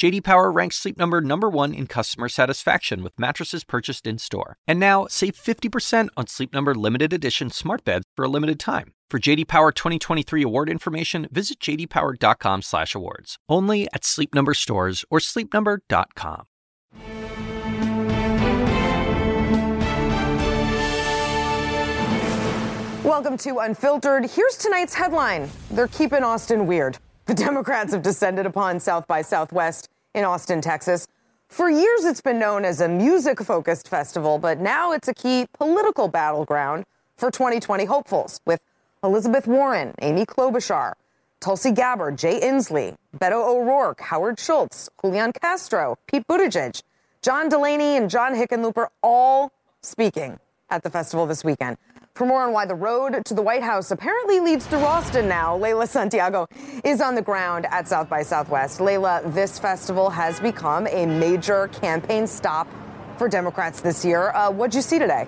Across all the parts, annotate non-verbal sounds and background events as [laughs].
JD Power ranks Sleep Number number 1 in customer satisfaction with mattresses purchased in-store. And now, save 50% on Sleep Number limited edition smart beds for a limited time. For JD Power 2023 award information, visit jdpower.com/awards. Only at Sleep Number stores or sleepnumber.com. Welcome to Unfiltered. Here's tonight's headline. They're keeping Austin weird. The Democrats have descended upon South by Southwest in Austin, Texas. For years, it's been known as a music focused festival, but now it's a key political battleground for 2020 hopefuls with Elizabeth Warren, Amy Klobuchar, Tulsi Gabbard, Jay Inslee, Beto O'Rourke, Howard Schultz, Julian Castro, Pete Buttigieg, John Delaney, and John Hickenlooper all speaking at the festival this weekend. For more on why the road to the White House apparently leads through Austin now, Leyla Santiago is on the ground at South by Southwest. Leyla, this festival has become a major campaign stop for Democrats this year. Uh, what'd you see today?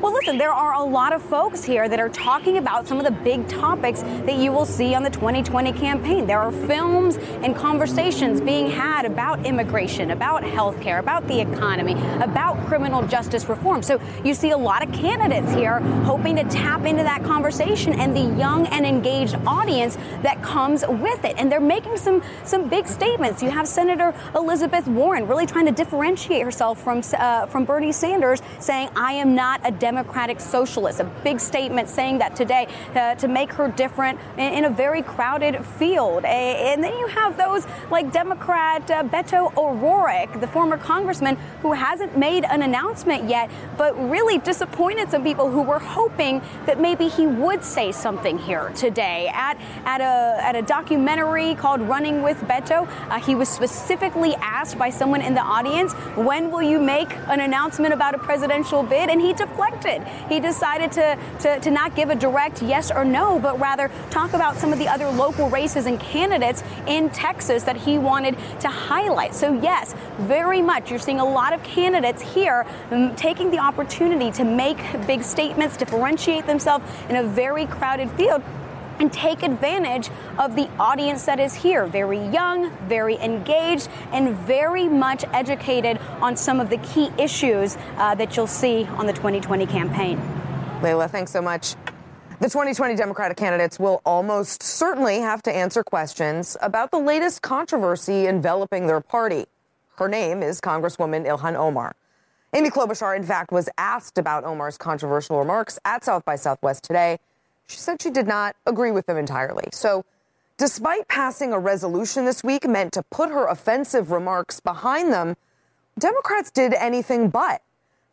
Well, listen, there are a lot of folks here that are talking about some of the big topics that you will see on the 2020 campaign. There are films and conversations being had about immigration, about health care, about the economy, about criminal justice reform. So you see a lot of candidates here hoping to tap into that conversation and the young and engaged audience that comes with it. And they're making some, some big statements. You have Senator Elizabeth Warren really trying to differentiate herself from, uh, from Bernie Sanders, saying, I am not a democratic socialist. A big statement saying that today uh, to make her different in, in, a very crowded field. And then you have those like Democrat uh, Beto O'Rourke, the former congressman who hasn't made an announcement yet, but really disappointed some people who were hoping that maybe he would say something here today at at a at a documentary called Running with Beto. Uh, he was specifically asked by someone in the audience, "When will you make an announcement about a presidential bid?" And he deflected he decided to, to, to not give a direct yes or no, but rather talk about some of the other local races and candidates in Texas that he wanted to highlight. So, yes, very much. You're seeing a lot of candidates here um, taking the opportunity to make big statements, differentiate themselves in a very crowded field and take advantage of the audience that is here. Very young, very engaged, and very much educated on some of the key issues uh, that you'll see on the 2020 campaign. Leyla, thanks so much. The 2020 Democratic candidates will almost certainly have to answer questions about the latest controversy enveloping their party. Her name is Congresswoman Ilhan Omar. Amy Klobuchar, in fact, was asked about Omar's controversial remarks at South by Southwest today. She said she did not agree with them entirely. So, despite passing a resolution this week meant to put her offensive remarks behind them, Democrats did anything but.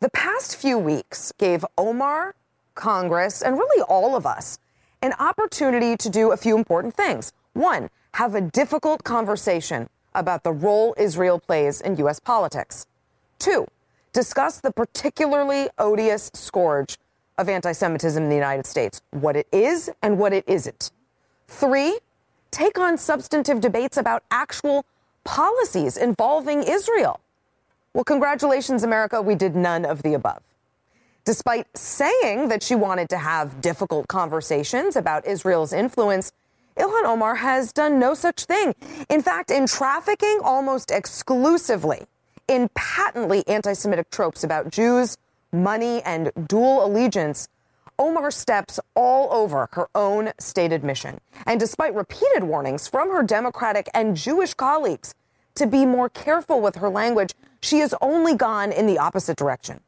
The past few weeks gave Omar, Congress, and really all of us an opportunity to do a few important things. One, have a difficult conversation about the role Israel plays in U.S. politics. Two, discuss the particularly odious scourge of anti Semitism in the United States, what it is and what it isn't. Three, take on substantive debates about actual policies involving Israel. Well, congratulations, America, we did none of the above. Despite saying that she wanted to have difficult conversations about Israel's influence, Ilhan Omar has done no such thing. In fact, in trafficking almost exclusively in patently anti Semitic tropes about Jews, money, and dual allegiance, Omar steps all over her own stated mission. And despite repeated warnings from her Democratic and Jewish colleagues to be more careful with her language, she has only gone in the opposite direction.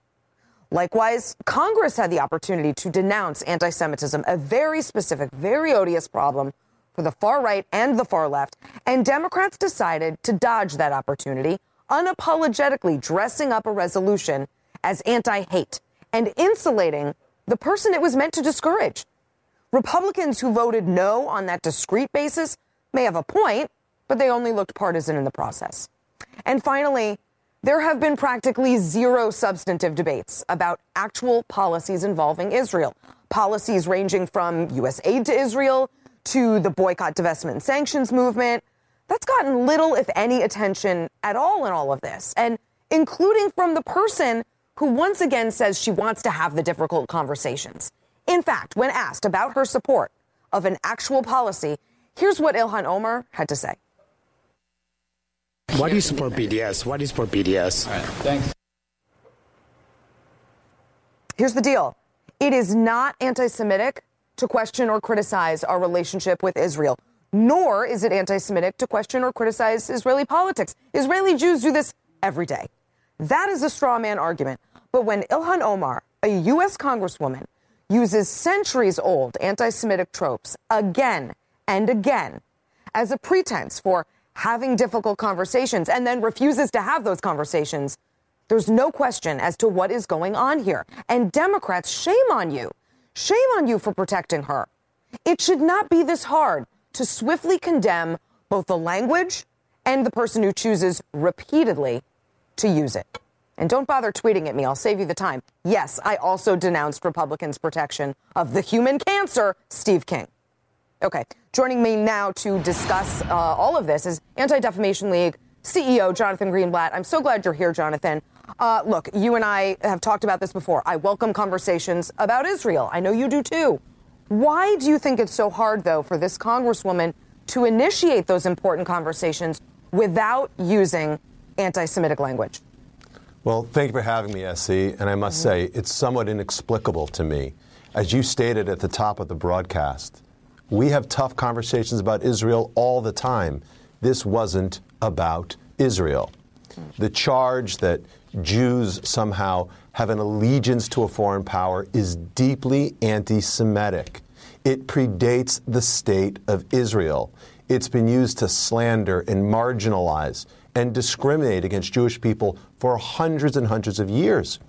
Likewise, Congress had the opportunity to denounce anti Semitism, a very specific, very odious problem for the far right and the far left, and Democrats decided to dodge that opportunity, unapologetically dressing up a resolution as anti hate and insulating the person it was meant to discourage. Republicans who voted no on that discrete basis may have a point, but they only looked partisan in the process. And finally, there have been practically zero substantive debates about actual policies involving Israel. Policies ranging from U.S. aid to Israel to the boycott, divestment, and sanctions movement. That's gotten little, if any, attention at all in all of this, and including from the person who once again says she wants to have the difficult conversations. In fact, when asked about her support of an actual policy, here's what Ilhan Omar had to say. What is for BDS? What is for BDS? All right, thanks. Here's the deal it is not anti Semitic to question or criticize our relationship with Israel, nor is it anti Semitic to question or criticize Israeli politics. Israeli Jews do this every day. That is a straw man argument. But when Ilhan Omar, a U.S. Congresswoman, uses centuries old anti Semitic tropes again and again as a pretense for having difficult conversations and then refuses to have those conversations, there's no question as to what is going on here. And Democrats, shame on you. Shame on you for protecting her. It should not be this hard to swiftly condemn both the language and the person who chooses repeatedly to use it. And don't bother tweeting at me, I'll save you the time. Yes, I also denounced Republicans' protection of the human cancer, Steve King. Okay, joining me now to discuss uh, all of this is Anti Defamation League CEO Jonathan Greenblatt. I'm so glad you're here, Jonathan. Uh, look, you and I have talked about this before. I welcome conversations about Israel. I know you do too. Why do you think it's so hard, though, for this Congresswoman to initiate those important conversations without using anti Semitic language? Well, thank you for having me, SE. And I must mm-hmm. say, it's somewhat inexplicable to me. As you stated at the top of the broadcast, we have tough conversations about Israel all the time. This wasn't about Israel. Mm-hmm. The charge that Jews somehow have an allegiance to a foreign power is deeply anti Semitic. It predates the state of Israel. It's been used to slander and marginalize and discriminate against Jewish people for hundreds and hundreds of years.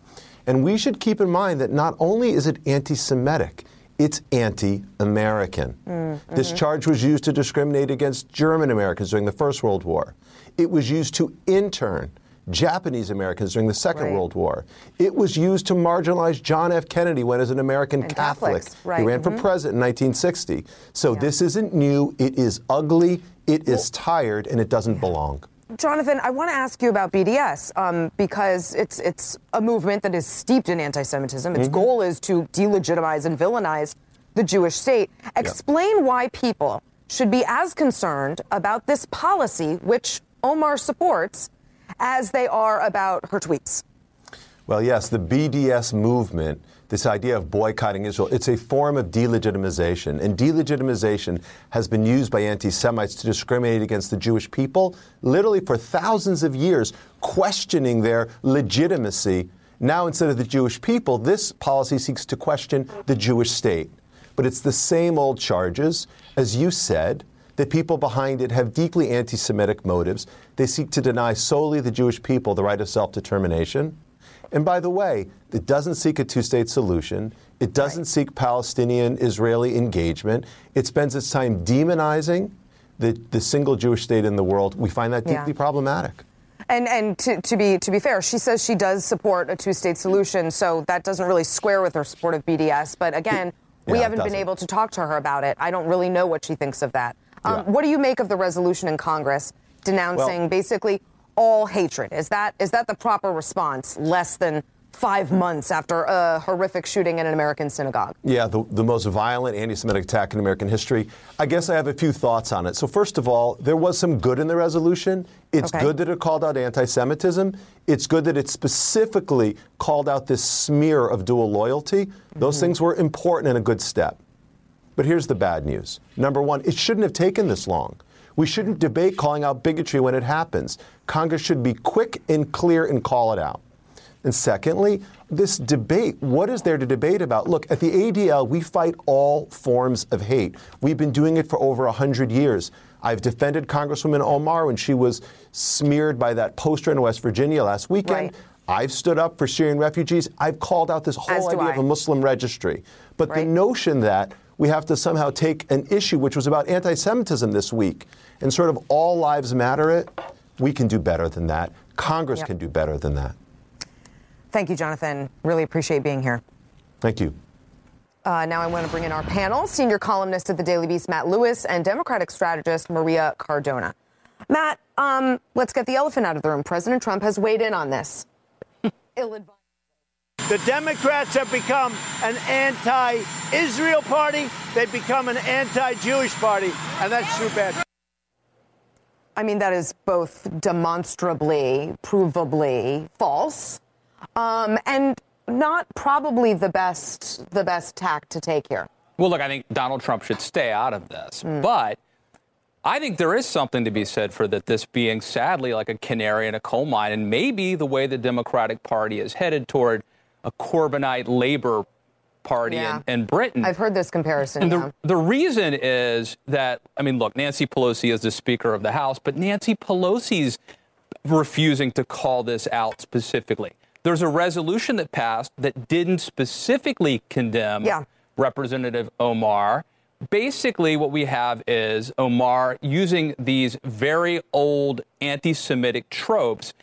And we should keep in mind that not only is it anti Semitic, it's anti American. Mm-hmm. This charge was used to discriminate against German Americans during the First World War. It was used to intern Japanese Americans during the Second right. World War. It was used to marginalize John F. Kennedy when, as an American and Catholic, right. he ran mm-hmm. for president in 1960. So yeah. this isn't new. It is ugly. It is tired, and it doesn't yeah. belong. Jonathan, I want to ask you about BDS um, because it's it's a movement that is steeped in anti-Semitism. Its mm-hmm. goal is to delegitimize and villainize the Jewish state. Explain yeah. why people should be as concerned about this policy, which Omar supports, as they are about her tweets. Well, yes, the BDS movement, this idea of boycotting Israel, it's a form of delegitimization. And delegitimization has been used by anti Semites to discriminate against the Jewish people, literally for thousands of years, questioning their legitimacy. Now, instead of the Jewish people, this policy seeks to question the Jewish state. But it's the same old charges, as you said. The people behind it have deeply anti Semitic motives. They seek to deny solely the Jewish people the right of self determination. And by the way, it doesn't seek a two state solution. It doesn't right. seek Palestinian Israeli engagement. It spends its time demonizing the, the single Jewish state in the world. We find that deeply yeah. problematic. And and to, to be to be fair, she says she does support a two state solution, so that doesn't really square with her support of BDS. But again, yeah, we haven't been able to talk to her about it. I don't really know what she thinks of that. Um, yeah. What do you make of the resolution in Congress denouncing well, basically all hatred? Is that is that the proper response? Less than five months after a horrific shooting in an American synagogue. Yeah, the, the most violent anti Semitic attack in American history. I guess I have a few thoughts on it. So, first of all, there was some good in the resolution. It's okay. good that it called out anti Semitism. It's good that it specifically called out this smear of dual loyalty. Those mm-hmm. things were important and a good step. But here's the bad news. Number one, it shouldn't have taken this long. We shouldn't debate calling out bigotry when it happens. Congress should be quick and clear and call it out. And secondly, this debate, what is there to debate about? Look, at the ADL, we fight all forms of hate. We've been doing it for over 100 years. I've defended Congresswoman Omar when she was smeared by that poster in West Virginia last weekend. Right. I've stood up for Syrian refugees. I've called out this whole idea I. of a Muslim registry. But right. the notion that we have to somehow take an issue which was about anti Semitism this week and sort of all lives matter it. We can do better than that. Congress yep. can do better than that. Thank you, Jonathan. Really appreciate being here. Thank you. Uh, now I want to bring in our panel senior columnist at the Daily Beast, Matt Lewis, and Democratic strategist Maria Cardona. Matt, um, let's get the elephant out of the room. President Trump has weighed in on this. [laughs] Ill-advised. The Democrats have become an anti Israel party. They've become an anti Jewish party, and that's too bad. I mean, that is both demonstrably, provably false, um, and not probably the best the best tack to take here. Well, look, I think Donald Trump should stay out of this, mm. but I think there is something to be said for that. This being sadly like a canary in a coal mine, and maybe the way the Democratic Party is headed toward a Corbynite Labor Party yeah. in, in, Britain. I've heard this comparison. And yeah. the, the reason is that, I mean, look, Nancy Pelosi is the Speaker of the House, but Nancy Pelosi's refusing to call this out specifically. There's a resolution that passed that didn't specifically condemn yeah. Representative Omar. Basically, what we have is Omar using these very old anti Semitic tropes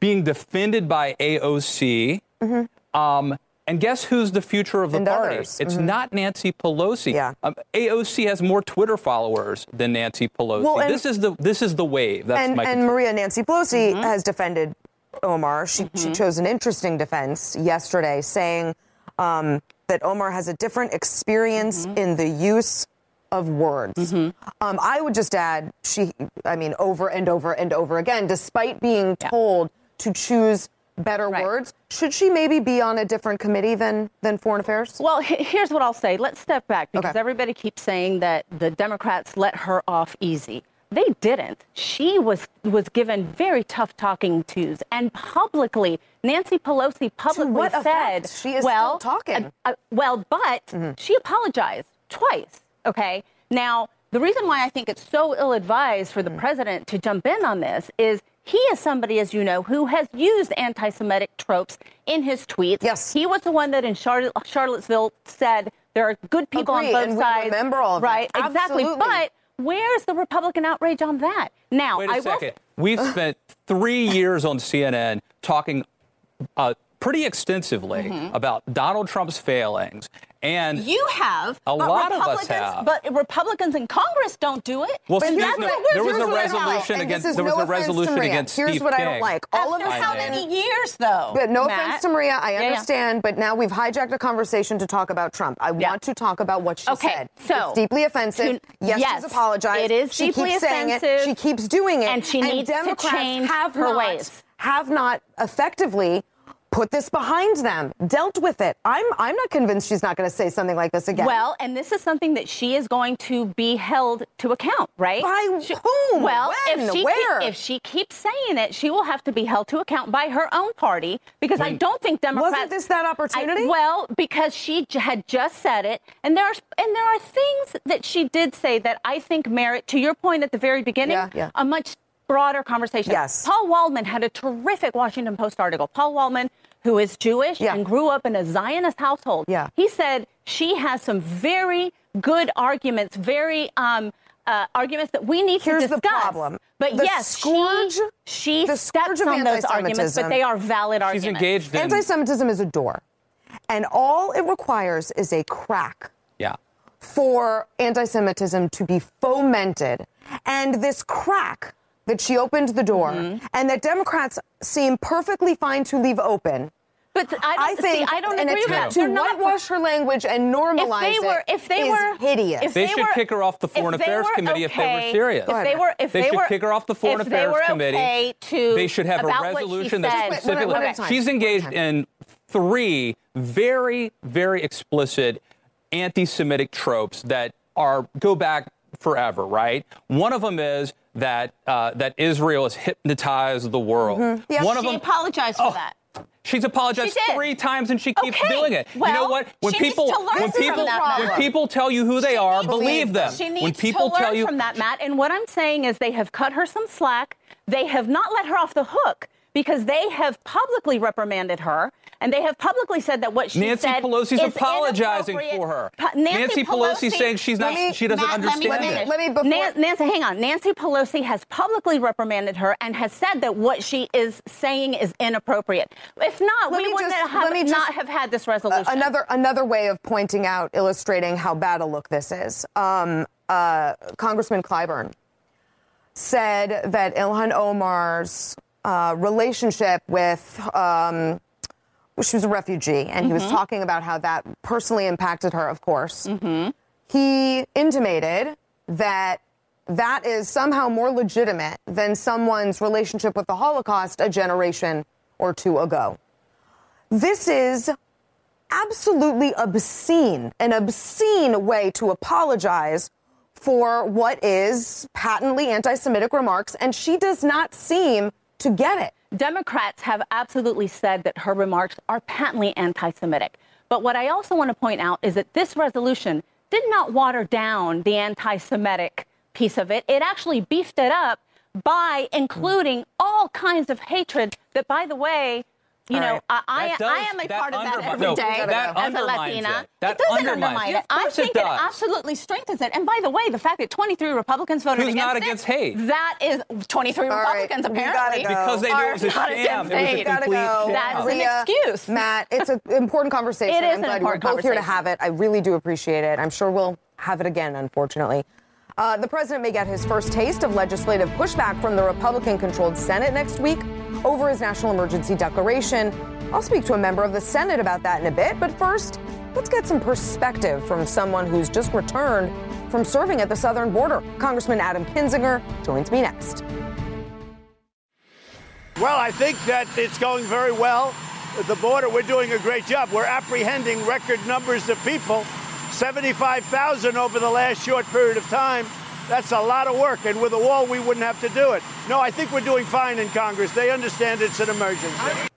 being defended by AOC. Mm-hmm. Um, and guess who's the future of the and party? Others. It's mm-hmm. not Nancy Pelosi. Yeah. Um, AOC has more Twitter followers than Nancy Pelosi. Well, this is the this is the wave. That's and, my and Maria Nancy Pelosi mm-hmm. has defended Omar. She, mm-hmm. she chose an interesting defense yesterday, saying um, that Omar has a different experience mm-hmm. in the use of words. Mm-hmm. Um, I would just add, she, I mean, over and over and over again, despite being yeah. told to choose better right. words. Should she maybe be on a different committee than than foreign affairs? Well, here's what I'll say. Let's step back because okay. everybody keeps saying that the Democrats let her off easy. They didn't. She was was given very tough talking tos, and publicly, Nancy Pelosi publicly said, "She is well, still talking." Uh, uh, well, but mm-hmm. she apologized twice. Okay, now the reason why I think it's so ill advised for the mm-hmm. president to jump in on this is he is somebody, as you know, who has used anti Semitic tropes in his tweets. Yes. He was the one that in Charlottesville said there are good people Agreed, on both and sides. remember all Right, that. exactly. But where's the Republican outrage on that? Now, Wait a I second. Will... We've [laughs] spent three years on CNN talking uh, pretty extensively mm-hmm. about Donald Trump's failings. And you have a lot of us have, but Republicans in Congress don't do it. Well, excuse me, there was a resolution against there was no a resolution against Here's Steve what King. I don't like. All After of how many years, though? But no Matt? offense to Maria, I understand. Yeah, yeah. But now we've hijacked a conversation to talk about Trump. I yeah. want to talk about what she okay, said. So it's deeply offensive. To, yes, yes, she's apologized. It is she deeply keeps offensive. Saying it. She keeps doing it, and she and needs Democrats to change have her not, ways. Have not effectively put this behind them, dealt with it. I'm I'm not convinced she's not going to say something like this again. Well, and this is something that she is going to be held to account, right? By she, whom? Well, when? if she Where? Keep, if she keeps saying it, she will have to be held to account by her own party because when, I don't think Democrats. Wasn't this that opportunity? I, well, because she j- had just said it, and there are and there are things that she did say that I think merit, to your point at the very beginning, yeah, yeah. a much broader conversation. Yes. Paul Waldman had a terrific Washington Post article. Paul Waldman who is Jewish yeah. and grew up in a Zionist household. Yeah. He said she has some very good arguments, very um, uh, arguments that we need Here's to discuss. Here's the problem. But the yes, scourge, she, she the steps on those arguments, but they are valid arguments. She's engaged in... Anti-Semitism is a door, and all it requires is a crack. Yeah. For anti-Semitism to be fomented, and this crack that she opened the door mm-hmm. and that Democrats seem perfectly fine to leave open. But I, I think see, I don't an agree attempt with to whitewash her language and normalize if they were, if they it were, hideous. If they, they should were, kick her off the Foreign Affairs Committee okay, if they were serious. If they were, if they, they should were, kick her off the Foreign Affairs Committee. Okay to they should have a resolution that specifically. Okay. She's engaged in three very, very explicit anti-Semitic tropes that are go back forever. Right. One of them is that uh, that Israel has hypnotized the world. Mm-hmm. Yeah, One of them apologized for oh, that. She's apologized she three times and she keeps okay. doing it. Well, you know what? When people when people when people tell you who they she are, believe them. She needs when people to learn tell you from that, Matt. And what I'm saying is they have cut her some slack. They have not let her off the hook because they have publicly reprimanded her and they have publicly said that what she Nancy said Pelosi's is apologizing for her. Pa- Nancy Pelosi saying she's not- me- she doesn't Matt, understand let me, this. finish. Let me- before- Nan- Nancy, hang on. Nancy Pelosi has publicly reprimanded her and has said that what she is saying is inappropriate. If not, Let we wouldn't just- have, let not have had this resolution. another another way of pointing out, illustrating how bad a look this is. Um, uh, Congressman Clyburn said that Ilhan Omar's uh, relationship with um, she was a refugee, and he was talking about how that personally impacted her. Of course, he intimated that that is somehow more legitimate than someone's relationship with the Holocaust a generation or two ago. This is absolutely obscene, an obscene way to apologize for what is patently anti Semitic remarks, and she does not seem to get it. Democrats have absolutely said that her remarks are patently anti Semitic. But what I also want to point out is that this resolution did not water down the anti Semitic piece of it. It actually beefed it up by including all kinds of hatred that, by the way, you All know, right. I, I, does- I am a part of that undermines- every no, day that as a Latina. it. That doesn't undermine it. it. I course it think it, does. absolutely strengthens it. And by the way, the fact that 23 Republicans voted Who's against not it, hate? That is 23 All right, Republicans we gotta apparently go. Because they knew are it was a not sham. against It was a hate. Complete go. sham. That's an excuse. Matt, it's an important conversation. It is I'm an glad important we're both here to have it. I really do appreciate it. I'm sure we'll have it again, unfortunately. Uh, the president may get his first taste of legislative pushback from the Republican controlled Senate next week over his national emergency declaration. I'll speak to a member of the Senate about that in a bit, but first, let's get some perspective from someone who's just returned from serving at the southern border. Congressman Adam Kinzinger joins me next. Well, I think that it's going very well. At the border, we're doing a great job. We're apprehending record numbers of people 75,000 over the last short period of time. That's a lot of work. And with a wall, we wouldn't have to do it. No, I think we're doing fine in Congress. They understand it's an emergency.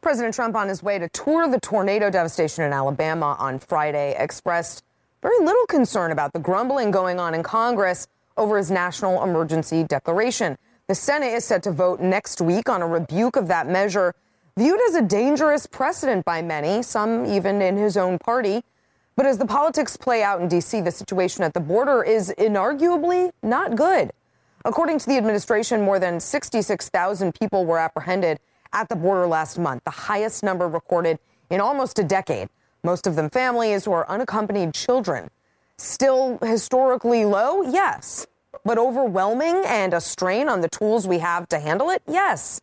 President Trump, on his way to tour the tornado devastation in Alabama on Friday, expressed very little concern about the grumbling going on in Congress over his national emergency declaration. The Senate is set to vote next week on a rebuke of that measure, viewed as a dangerous precedent by many, some even in his own party. But as the politics play out in D.C., the situation at the border is inarguably not good. According to the administration, more than 66,000 people were apprehended at the border last month, the highest number recorded in almost a decade. Most of them families or unaccompanied children. Still historically low? Yes. But overwhelming and a strain on the tools we have to handle it? Yes.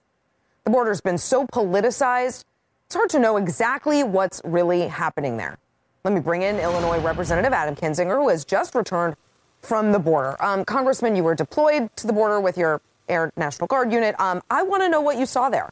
The border's been so politicized, it's hard to know exactly what's really happening there. Let me bring in Illinois Representative Adam Kinzinger, who has just returned from the border. Um, Congressman, you were deployed to the border with your Air National Guard unit. Um, I want to know what you saw there.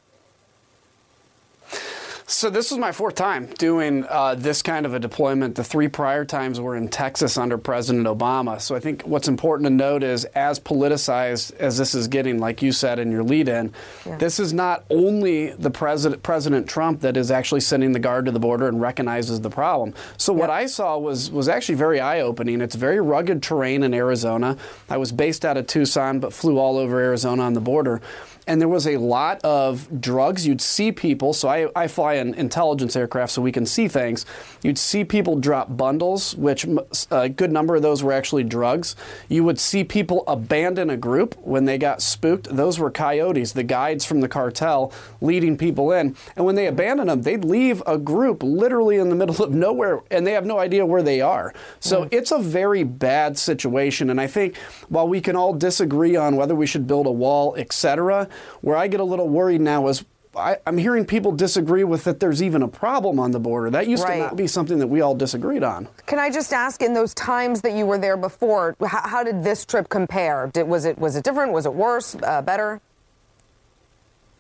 So this was my fourth time doing uh, this kind of a deployment. The three prior times were in Texas under President Obama. So I think what's important to note is, as politicized as this is getting, like you said in your lead-in, Yeah. this is not only the president, President Trump, that is actually sending the guard to the border and recognizes the problem. So what I saw was was actually very eye-opening. It's very rugged terrain in Arizona. I was based out of Tucson, but flew all over Arizona on the border and there was a lot of drugs. You'd see people, so I, I fly an intelligence aircraft so we can see things. You'd see people drop bundles, which a good number of those were actually drugs. You would see people abandon a group when they got spooked. Those were coyotes, the guides from the cartel leading people in. And when they abandon them, they'd leave a group literally in the middle of nowhere and they have no idea where they are. So mm. it's a very bad situation. And I think while we can all disagree on whether we should build a wall, etc., where I get a little worried now is I, I'm hearing people disagree with that there's even a problem on the border. That used Right. to not be something that we all disagreed on. Can I just ask, in those times that you were there before, how, how did this trip compare? Did, was it was it different? Was it worse? Uh, better?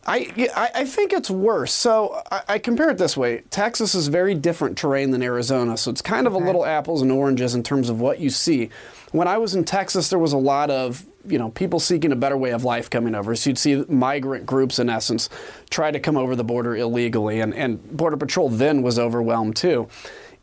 I, I I think it's worse. So I, I compare it this way: Texas is very different terrain than Arizona, so it's kind of a little apples and oranges in terms of what you see. When I was in Texas, there was a lot of you know people seeking a better way of life coming over. So you'd see migrant groups, in essence, try to come over the border illegally, and, and Border Patrol then was overwhelmed too.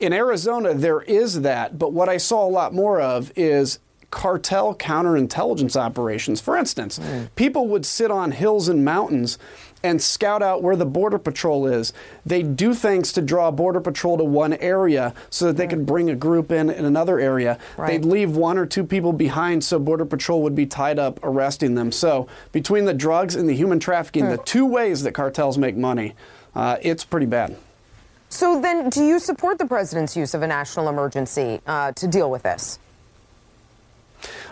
In Arizona, there is that, but what I saw a lot more of is cartel counterintelligence operations. For instance, mm. people would sit on hills and mountains and scout out where the border patrol is. They do things to draw border patrol to one area so that they could bring a group in in another area. Right. They'd leave one or two people behind so border patrol would be tied up arresting them. So between the drugs and the human trafficking, mm. the two ways that cartels make money, uh, it's pretty bad. So then, do you support the president's use of a national emergency uh, to deal with this?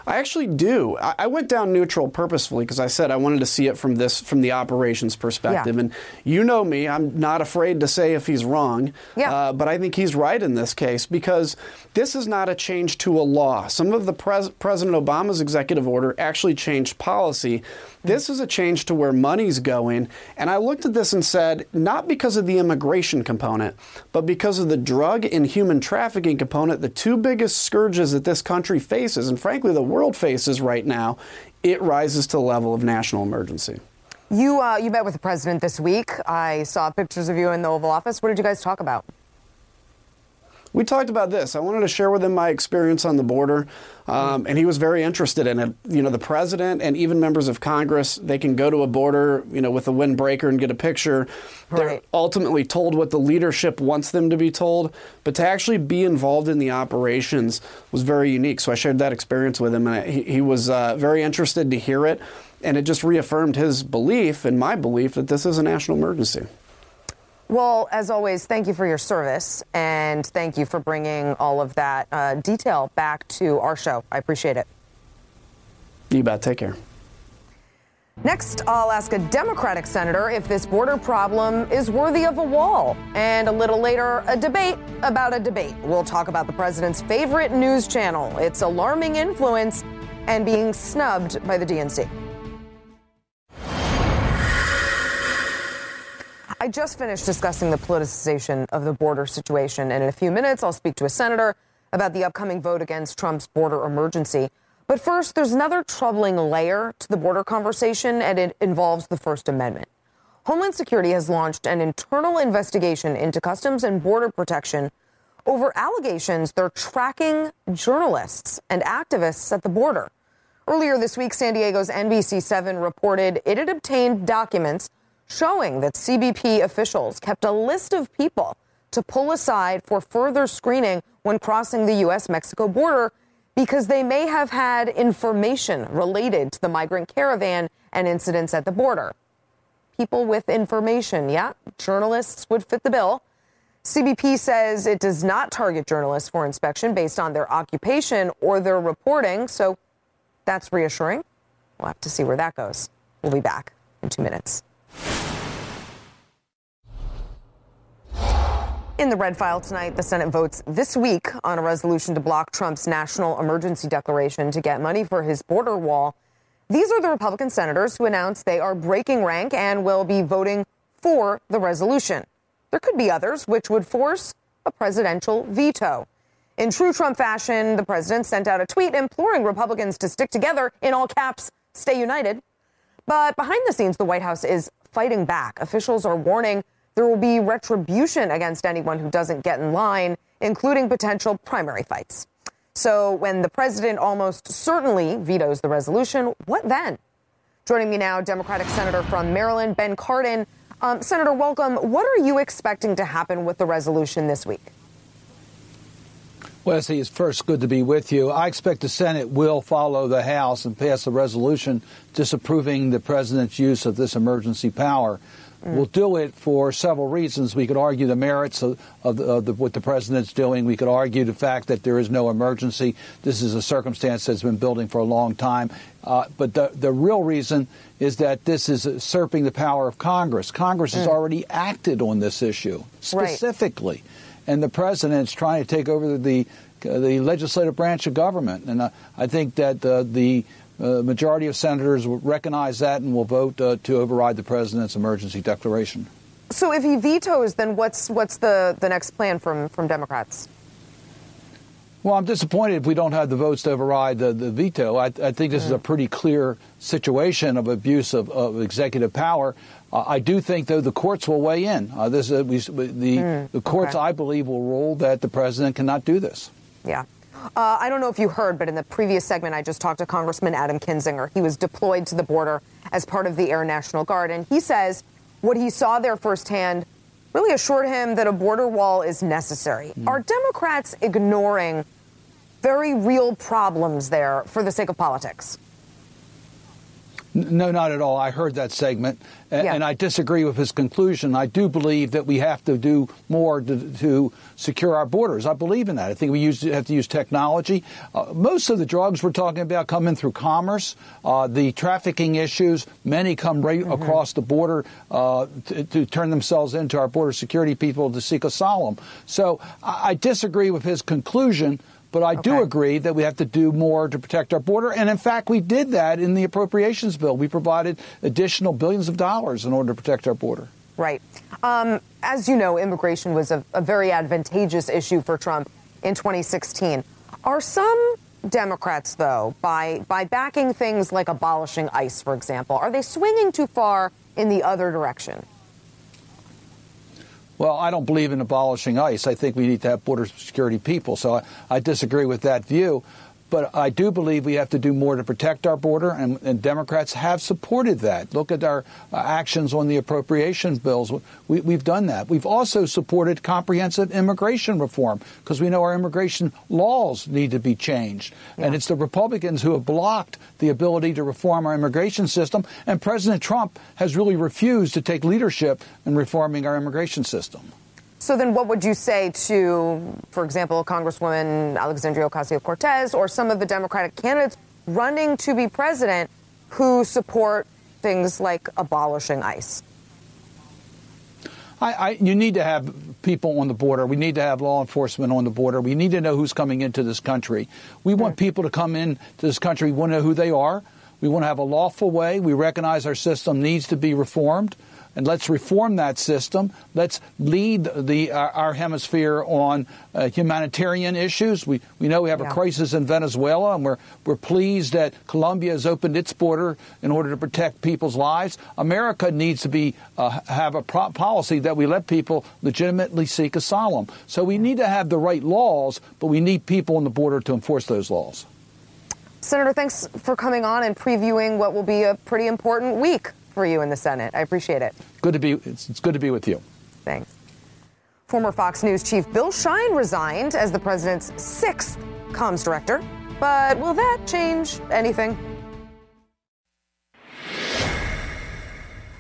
I actually do. I, I went down neutral purposefully because I said I wanted to see it from this from the operations perspective. Yeah. And you know me, I'm not afraid to say if he's wrong. Yeah. Uh, but I think he's right in this case because this is not a change to a law. Some of the pres- President Obama's executive order actually changed policy. This is a change to where money's going. And I looked at this and said, not because of the immigration component, but because of the drug and human trafficking component, the two biggest scourges that this country faces, and frankly, the world faces right now, it rises to the level of national emergency. You, uh, you met with the president this week. I saw pictures of you in the Oval Office. What did you guys talk about? We talked about this. I wanted to share with him my experience on the border, um, and he was very interested in it. You know, the president and even members of Congress, they can go to a border, you know, with a windbreaker and get a picture. Right. They're ultimately told what the leadership wants them to be told, but to actually be involved in the operations was very unique. So I shared that experience with him, and he, he was uh, very interested to hear it, and it just reaffirmed his belief and my belief that this is a national emergency. Well, as always, thank you for your service and thank you for bringing all of that uh, detail back to our show. I appreciate it. You bet. Take care. Next, I'll ask a Democratic senator if this border problem is worthy of a wall. And a little later, a debate about a debate. We'll talk about the president's favorite news channel, its alarming influence, and being snubbed by the DNC. I just finished discussing the politicization of the border situation, and in a few minutes, I'll speak to a senator about the upcoming vote against Trump's border emergency. But first, there's another troubling layer to the border conversation, and it involves the First Amendment. Homeland Security has launched an internal investigation into Customs and Border Protection over allegations they're tracking journalists and activists at the border. Earlier this week, San Diego's NBC7 reported it had obtained documents showing that CBP officials kept a list of people to pull aside for further screening when crossing the U.S. Mexico border because they may have had information related to the migrant caravan and incidents at the border. People with information, yeah, journalists would fit the bill. CBP says it does not target journalists for inspection based on their occupation or their reporting, so that's reassuring. We'll have to see where that goes. We'll be back in two minutes. In the red file tonight, the Senate votes this week on a resolution to block Trump's national emergency declaration to get money for his border wall. These are the Republican senators who announced they are breaking rank and will be voting for the resolution. There could be others which would force a presidential veto. In true Trump fashion, the president sent out a tweet imploring Republicans to stick together in all caps, stay united. But behind the scenes, the White House is fighting back. Officials are warning there will be retribution against anyone who doesn't get in line, including potential primary fights. So when the president almost certainly vetoes the resolution, what then? Joining me now, Democratic Senator from Maryland, Ben Cardin. Um, Senator, welcome. What are you expecting to happen with the resolution this week? Wesley, it's first good to be with you. I expect the Senate will follow the House and pass a resolution disapproving the president's use of this emergency power. Mm. We'll do it for several reasons. We could argue the merits of, of, of the, what the president's doing. We could argue the fact that there is no emergency. This is a circumstance that's been building for a long time. Uh, but the, the real reason is that this is usurping the power of Congress. Congress mm. has already acted on this issue specifically. Right. And the president's trying to take over the, the legislative branch of government. And uh, I think that uh, the a uh, majority of senators recognize that and will vote uh, to override the president's emergency declaration. So, if he vetoes, then what's what's the, the next plan from from Democrats? Well, I'm disappointed if we don't have the votes to override the, the veto. I, I, think this is a pretty clear situation of abuse of, of executive power. Uh, I do think, though, the courts will weigh in. Uh, this, uh, we, the, mm. the courts, okay. I believe, will rule that the president cannot do this. Yeah. Uh, I don't know if you heard, but in the previous segment, I just talked to Congressman Adam Kinzinger. He was deployed to the border as part of the Air National Guard, and he says what he saw there firsthand really assured him that a border wall is necessary. Mm. Are Democrats ignoring very real problems there for the sake of politics? No, not at all. I heard that segment, yeah. and, I disagree with his conclusion. I do believe that we have to do more to, to secure our borders. I believe in that. I think we use, have to use technology. Uh, most of the drugs we're talking about come in through commerce. Uh, the trafficking issues, many come right mm-hmm. across the border uh, to, to, turn themselves into our border security people to seek asylum. So I, I disagree with his conclusion. But I okay. do agree that we have to do more to protect our border. And in fact, we did that in the appropriations bill. We provided additional billions of dollars in order to protect our border. Right. Um, as you know, immigration was a, a very advantageous issue for Trump in 2016. Are some Democrats, though, by, by backing things like abolishing ICE, for example, are they swinging too far in the other direction? Well, I don't believe in abolishing ICE. I think we need to have border security people. So I, I disagree with that view. But I do believe we have to do more to protect our border, and, and Democrats have supported that. Look at our uh, actions on the appropriation bills. We, have done that. We've also supported comprehensive immigration reform because we know our immigration laws need to be changed. Yeah. And it's the Republicans who have blocked the ability to reform our immigration system, and President Trump has really refused to take leadership in reforming our immigration system. So then, what would you say to, for example, Congresswoman Alexandria Ocasio Cortez or some of the Democratic candidates running to be president who support things like abolishing ICE? I, I, you need to have people on the border. We need to have law enforcement on the border. We need to know who's coming into this country. We want people to come into this country. We want to know who they are. We want to have a lawful way. We recognize our system needs to be reformed and let's reform that system. Let's lead the our, our hemisphere on uh, humanitarian issues. We we know we have yeah. a crisis in Venezuela, and we're we're pleased that Colombia has opened its border in order to protect people's lives. America needs to be uh, have a pro- policy that we let people legitimately seek asylum. So we need to have the right laws, but we need people on the border to enforce those laws. Senator, thanks for coming on and previewing what will be a pretty important week for you in the Senate. I appreciate it. Good to be. It's, it's good to be with you. Thanks. Former Fox News chief Bill Shine resigned as the president's sixth comms director. But will that change anything?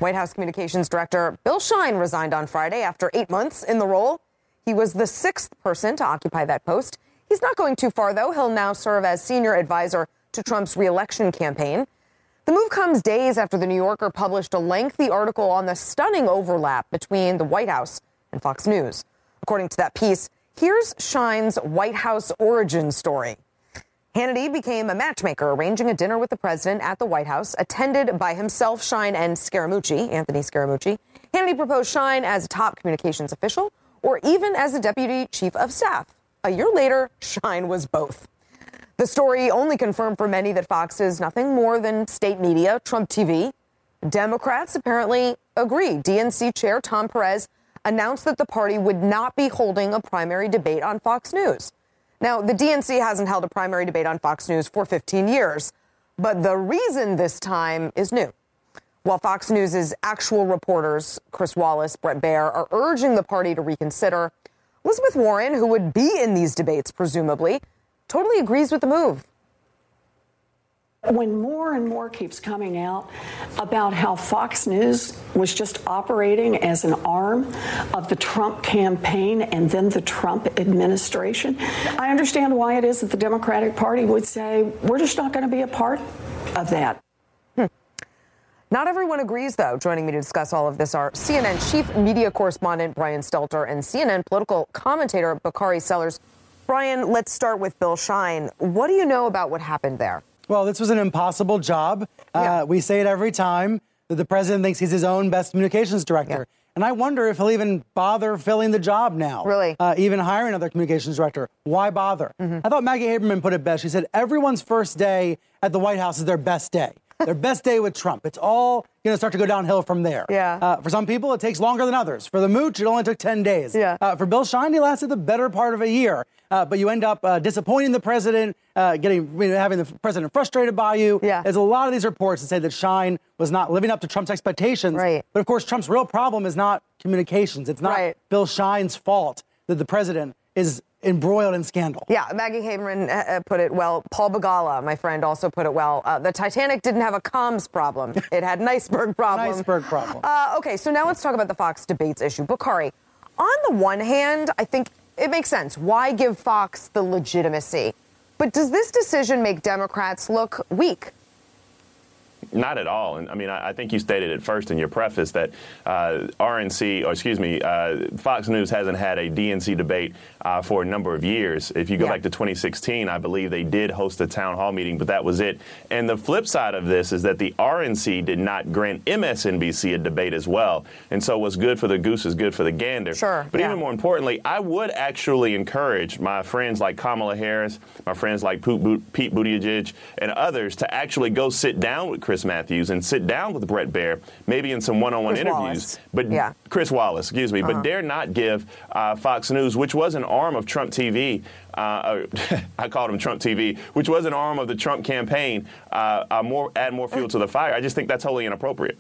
White House Communications Director Bill Shine resigned on Friday after eight months in the role. He was the sixth person to occupy that post. He's not going too far, though. He'll now serve as senior advisor to Trump's reelection campaign. The move comes days after the New Yorker published a lengthy article on the stunning overlap between the White House and Fox News. According to that piece, here's Shine's White House origin story. Hannity became a matchmaker, arranging a dinner with the president at the White House, attended by himself, Shine, and Scaramucci, Anthony Scaramucci. Hannity proposed Shine as a top communications official or even as a deputy chief of staff. A year later, Shine was both. The story only confirmed for many that Fox is nothing more than state media, Trump TV. Democrats apparently agree. DNC Chair Tom Perez announced that the party would not be holding a primary debate on Fox News. Now, the DNC hasn't held a primary debate on Fox News for 15 years, but the reason this time is new. While Fox News' actual reporters, Chris Wallace, Bret Baier, are urging the party to reconsider, Elizabeth Warren, who would be in these debates presumably, totally agrees with the move. When more and more keeps coming out about how Fox News was just operating as an arm of the Trump campaign and then the Trump administration, I understand why it is that the Democratic Party would say, we're just not going to be a part of that. Hmm. Not everyone agrees, though. Joining me to discuss all of this are CNN chief media correspondent Brian Stelter and CNN political commentator Bakari Sellers. Brian, let's start with Bill Shine. What do you know about what happened there? Well, this was an impossible job. Uh, yeah. Uh, we say it every time that the president thinks he's his own best communications director. Yeah. And I wonder if he'll even bother filling the job now. Really? Uh, even hiring another communications director. Why bother? Mm-hmm. I thought Maggie Haberman put it best. She said, everyone's first day at the White House is their best day. [laughs] their best day with Trump. It's all going to start to go downhill from there. Yeah. Uh, for some people, it takes longer than others. For the mooch, it only took 10 days. Yeah. Uh, for Bill Shine, he lasted the better part of a year. Uh, but you end up uh, disappointing the president, uh, getting you know, having the president frustrated by you. Yeah. There's a lot of these reports that say that Shine was not living up to Trump's expectations. Right. But of course, Trump's real problem is not communications. It's not Right. Bill Shine's fault that the president is embroiled in scandal. Yeah, Maggie Haberman uh, put it well. Paul Begala, my friend, also put it well. Uh, the Titanic didn't have a comms problem; [laughs] it had an iceberg problem. iceberg problem. Uh, okay, so now let's talk about the Fox debates issue. Bakari, on the one hand, I think it makes sense. Why give Fox the legitimacy? But does this decision make Democrats look weak? Not at all. And I mean, I, I think you stated it first in your preface that uh, RNC, or excuse me, uh, Fox News hasn't had a DNC debate uh, for a number of years. If you go Yeah. back to 2016, I believe they did host a town hall meeting, but that was it. And the flip side of this is that the RNC did not grant MSNBC a debate as well. And so what's good for the goose is good for the gander. Sure, But yeah. even more importantly, I would actually encourage my friends like Kamala Harris, my friends like Pete Buttigieg, and others to actually go sit down with Chris Matthews and sit down with Bret Baier, maybe in some one-on-one Chris interviews. Wallace. But Yeah. Chris Wallace, excuse me, Uh-huh. but dare not give uh, Fox News, which was an arm of Trump TV. Uh, uh, [laughs] I called him Trump TV, which was an arm of the Trump campaign. Uh, uh, more add more fuel to the fire. I just think that's wholly inappropriate.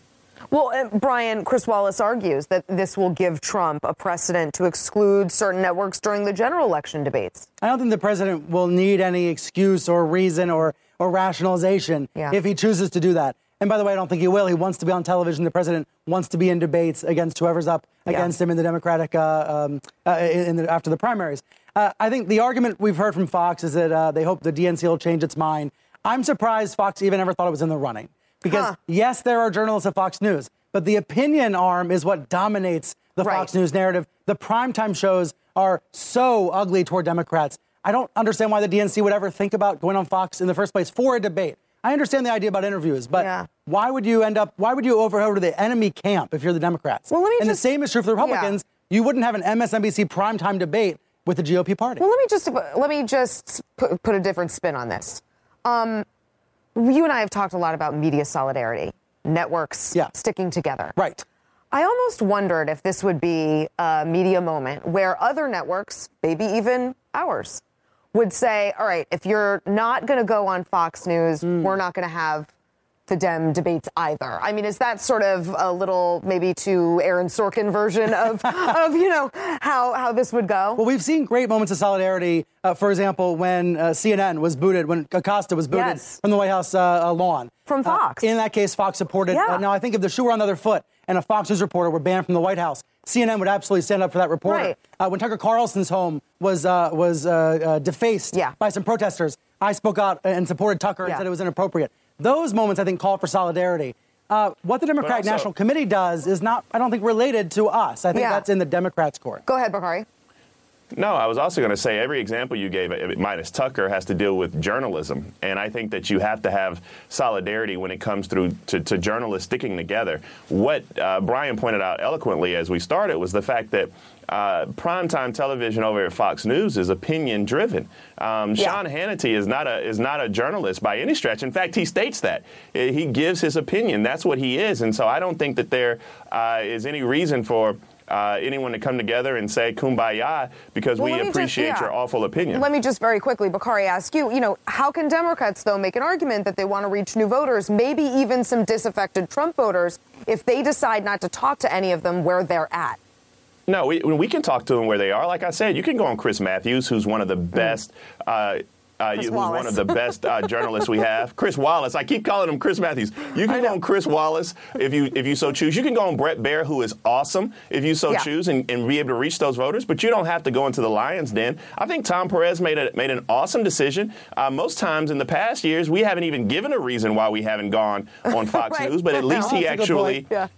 Well, uh, Brian, Chris Wallace argues that this will give Trump a precedent to exclude certain networks during the general election debates. I don't think the president will need any excuse or reason or, or rationalization Yeah. if he chooses to do that. And by the way, I don't think he will. He wants to be on television. The president wants to be in debates against whoever's up Yeah. against him in the Democratic uh, um, uh, in the, after the primaries. Uh, I think the argument we've heard from Fox is that uh, they hope the DNC will change its mind. I'm surprised Fox even ever thought it was in the running because Huh. yes, there are journalists at Fox News, but the opinion arm is what dominates the Right. Fox News narrative. The primetime shows are so ugly toward Democrats. I don't understand why the DNC would ever think about going on Fox in the first place for a debate. I understand the idea about interviews, but Yeah. why would you end up? Why would you over over to the enemy camp if you're the Democrats? Well, let me and just- the same is true for the Republicans. You wouldn't have an MSNBC primetime debate with the GOP party. Well, let me just let me just put, put a different spin on this. Um, you and I have talked a lot about media solidarity, networks Yeah. sticking together. right. I almost wondered if this would be a media moment where other networks, maybe even ours, would say, all right, if you're not going to go on Fox News, Hmm. we're not going to have the Dem debates either. I mean, is that sort of a little maybe to Aaron Sorkin version of, [laughs] of you know, how, how this would go? Well, we've seen great moments of solidarity. Uh, for example, when uh, CNN was booted, when Acosta was booted Yes. from the White House uh, uh, lawn. From Uh, Fox. in that case, Fox supported. Yeah. Uh, now, I think if the shoe were on the other foot and a Fox News reporter were banned from the White House, CNN would absolutely stand up for that reporter. Right. Uh, when Tucker Carlson's home was uh, was defaced Yeah. by some protesters, I spoke out and supported Tucker and said it was inappropriate. Those moments, I think, call for solidarity. Uh, what the Democratic also- National Committee does is not, I don't think, related to us. I think Yeah. that's in the Democrats' court. Go ahead, Bakari. No, I was also going to say every example you gave, uh, minus Tucker, has to deal with journalism, and I think that you have to have solidarity when it comes through to, to journalists sticking together. What uh, Brian pointed out eloquently as we started was the fact that uh, primetime television over at Fox News is opinion driven. Um, Yeah. Sean Hannity is not a is not a journalist by any stretch. In fact, he states that Uh, he gives his opinion. That's what he is, and so I don't think that there uh, is any reason for. Uh, anyone to come together and say kumbaya because Well, we me just- appreciate yeah. your awful opinion. Let me just very quickly, Bakari, ask you, you know, how can Democrats, though, make an argument that they want to reach new voters, maybe even some disaffected Trump voters, if they decide not to talk to any of them where they're at? No, we, we can talk to them where they are. Like I said, you can go on Chris Matthews, who's one of the best. Uh, uh, Chris who's Wallace. one of the best uh, journalists we have, [laughs] Chris Wallace. I keep calling him Chris Matthews. You can go on Chris Wallace if you if you so choose. You can go on Bret Baier, who is awesome if you so Yeah. choose, and, and be able to reach those voters. But you don't have to go into the Lions Den. I think Tom Perez made a, made an awesome decision. Uh, most times in the past years, we haven't even given a reason why we haven't gone on [laughs] Fox Right. News. But at least he That's a good actually. Yeah.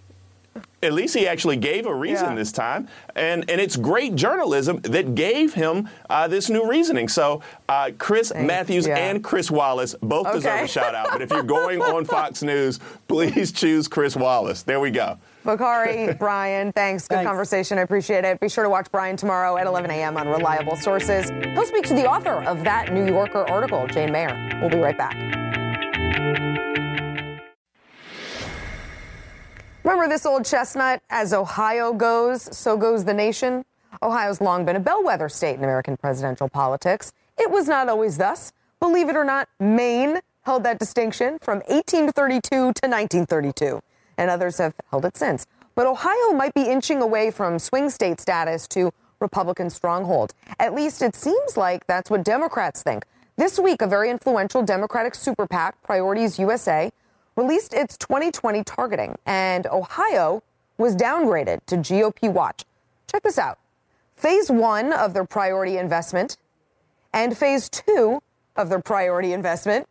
At least he actually gave a reason Yeah. this time, and and it's great journalism that gave him uh, this new reasoning. So uh, Chris Matthews yeah. and Chris Wallace both deserve a shout out. But if you're going on [laughs] Fox News, please choose Chris Wallace. There we go. Bakari, Brian, thanks. Good Thanks. conversation. I appreciate it. Be sure to watch Brian tomorrow at 11 a.m. on Reliable Sources. He'll speak to the author of that New Yorker article, Jane Mayer. We'll be right back. Remember this old chestnut? As Ohio goes, so goes the nation. Ohio's long been a bellwether state in American presidential politics. It was not always thus. Believe it or not, Maine held that distinction from 1832 to 1932, and others have held it since. But Ohio might be inching away from swing state status to Republican stronghold. At least it seems like that's what Democrats think. This week, a very influential Democratic super PAC, Priorities USA, released its 2020 targeting, and Ohio was downgraded to GOP watch. Check this out. Phase one of their priority investment and phase two of their priority investment,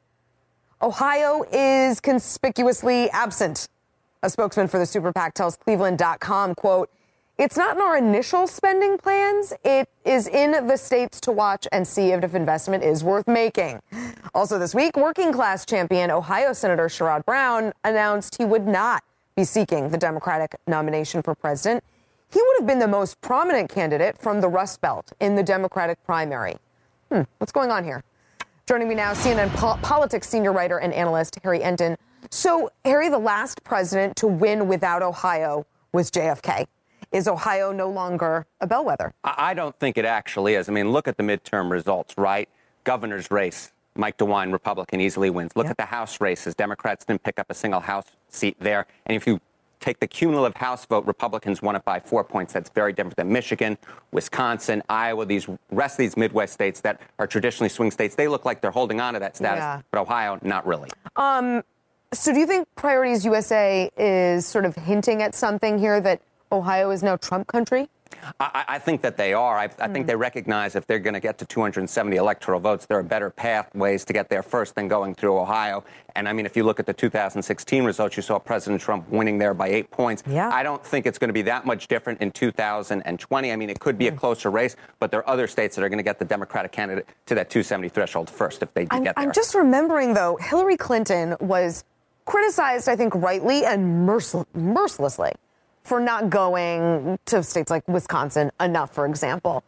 Ohio is conspicuously absent. A spokesman for the super PAC tells Cleveland.com, quote, it's not in our initial spending plans. It is in the states to watch and see if investment is worth making. Also this week, working class champion Ohio Senator Sherrod Brown announced he would not be seeking the Democratic nomination for president. He would have been the most prominent candidate from the Rust Belt in the Democratic primary. Hmm, what's going on here? Joining me now, CNN po- politics senior writer and analyst Harry Enten. So, Harry, the last president to win without Ohio was JFK. Is Ohio no longer a bellwether? I don't think it actually is. I mean, look at the midterm results, right? Governor's race, Mike DeWine, Republican, easily wins. Look at the House races. Democrats didn't pick up a single House seat there. And if you take the cumulative House vote, Republicans won it by four points. That's very different than Michigan, Wisconsin, Iowa, these rest of these Midwest states that are traditionally swing states. They look like they're holding on to that status, Yeah. but Ohio, not really. Um, so, do you think Priorities USA is sort of hinting at something here that Ohio is now Trump country? I, I- think that they are. I, I Hmm. think they recognize if they're going to get to 270 electoral votes, there are better pathways to get there first than going through Ohio. And I mean, if you look at the 2016 results, you saw President Trump winning there by eight points. Yeah. I don't think it's going to be that much different in 2020. I mean, it could be a Hmm. closer race, but there are other states that are going to get the Democratic candidate to that 270 threshold first if they do I'm, get there. I'm just remembering, though, Hillary Clinton was criticized, I think, rightly and mercil- mercilessly for not going to states like Wisconsin enough, for example.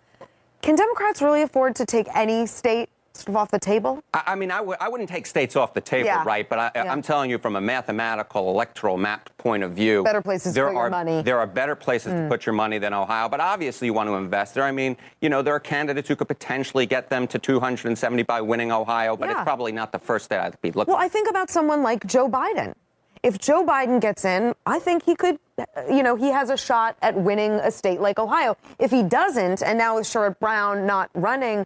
Can Democrats really afford to take any state sort of off the table? I, I mean, I w- I wouldn't take states off the table, Yeah. right? But I, Yeah. I'm telling you from a mathematical electoral map point of view, Better places to there are, money. There are better places Mm. to put your money than Ohio, but obviously you want to invest there. I mean, you know, there are candidates who could potentially get them to 270 by winning Ohio, but Yeah. it's probably not the first state I'd be looking. Well, I think about someone like Joe Biden. If Joe Biden gets in, I think he could, uh, you know, he has a shot at winning a state like Ohio. If he doesn't, and now with Sherrod Brown not running,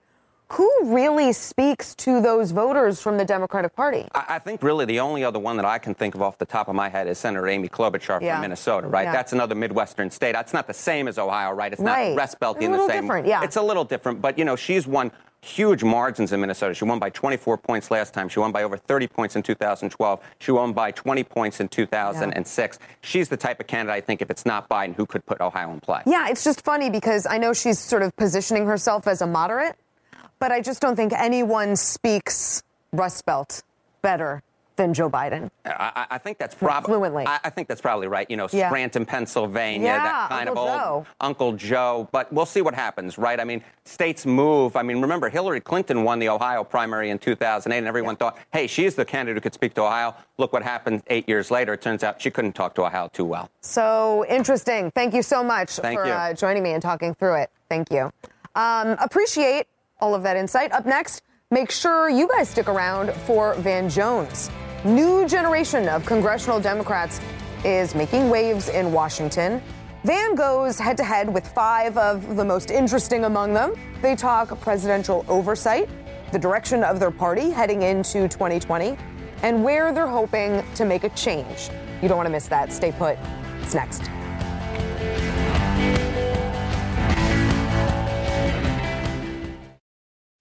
who really speaks to those voters from the Democratic Party? I think really the only other one that I can think of off the top of my head is Senator Amy Klobuchar Yeah. from Minnesota, right? Yeah. That's another Midwestern state. That's not the same as Ohio, right? It's Right. not Belty A in the little same. different, yeah. It's a little different, but you know, she's won huge margins in Minnesota. She won by 24 points last time. She won by over 30 points in 2012. She won by 20 points in 2006. She's the type of candidate I think if it's not Biden who could put Ohio in play. Yeah, it's just funny because I know she's sort of positioning herself as a moderate, but I just don't think anyone speaks Rust Belt better than Joe Biden. I, I think that's probably. I, I think that's probably right. You know, Yeah. Scranton, Pennsylvania, Yeah, that kind Uncle of old Joe. Uncle Joe. But we'll see what happens, right? I mean, states move. I mean, remember Hillary Clinton won the Ohio primary in 2008, and everyone thought, hey, she's the candidate who could speak to Ohio. Look what happened eight years later. It turns out she couldn't talk to Ohio too well. So interesting. Thank you so much Thank for. Uh, joining me and talking through it. Thank you. Um, appreciate all of that insight. Up next, make sure you guys stick around for Van Jones. New generation of congressional Democrats is making waves in Washington. Van goes head to head with five of the most interesting among them. They talk presidential oversight, the direction of their party heading into 2020, and where they're hoping to make a change. You don't want to miss that. Stay put. It's next.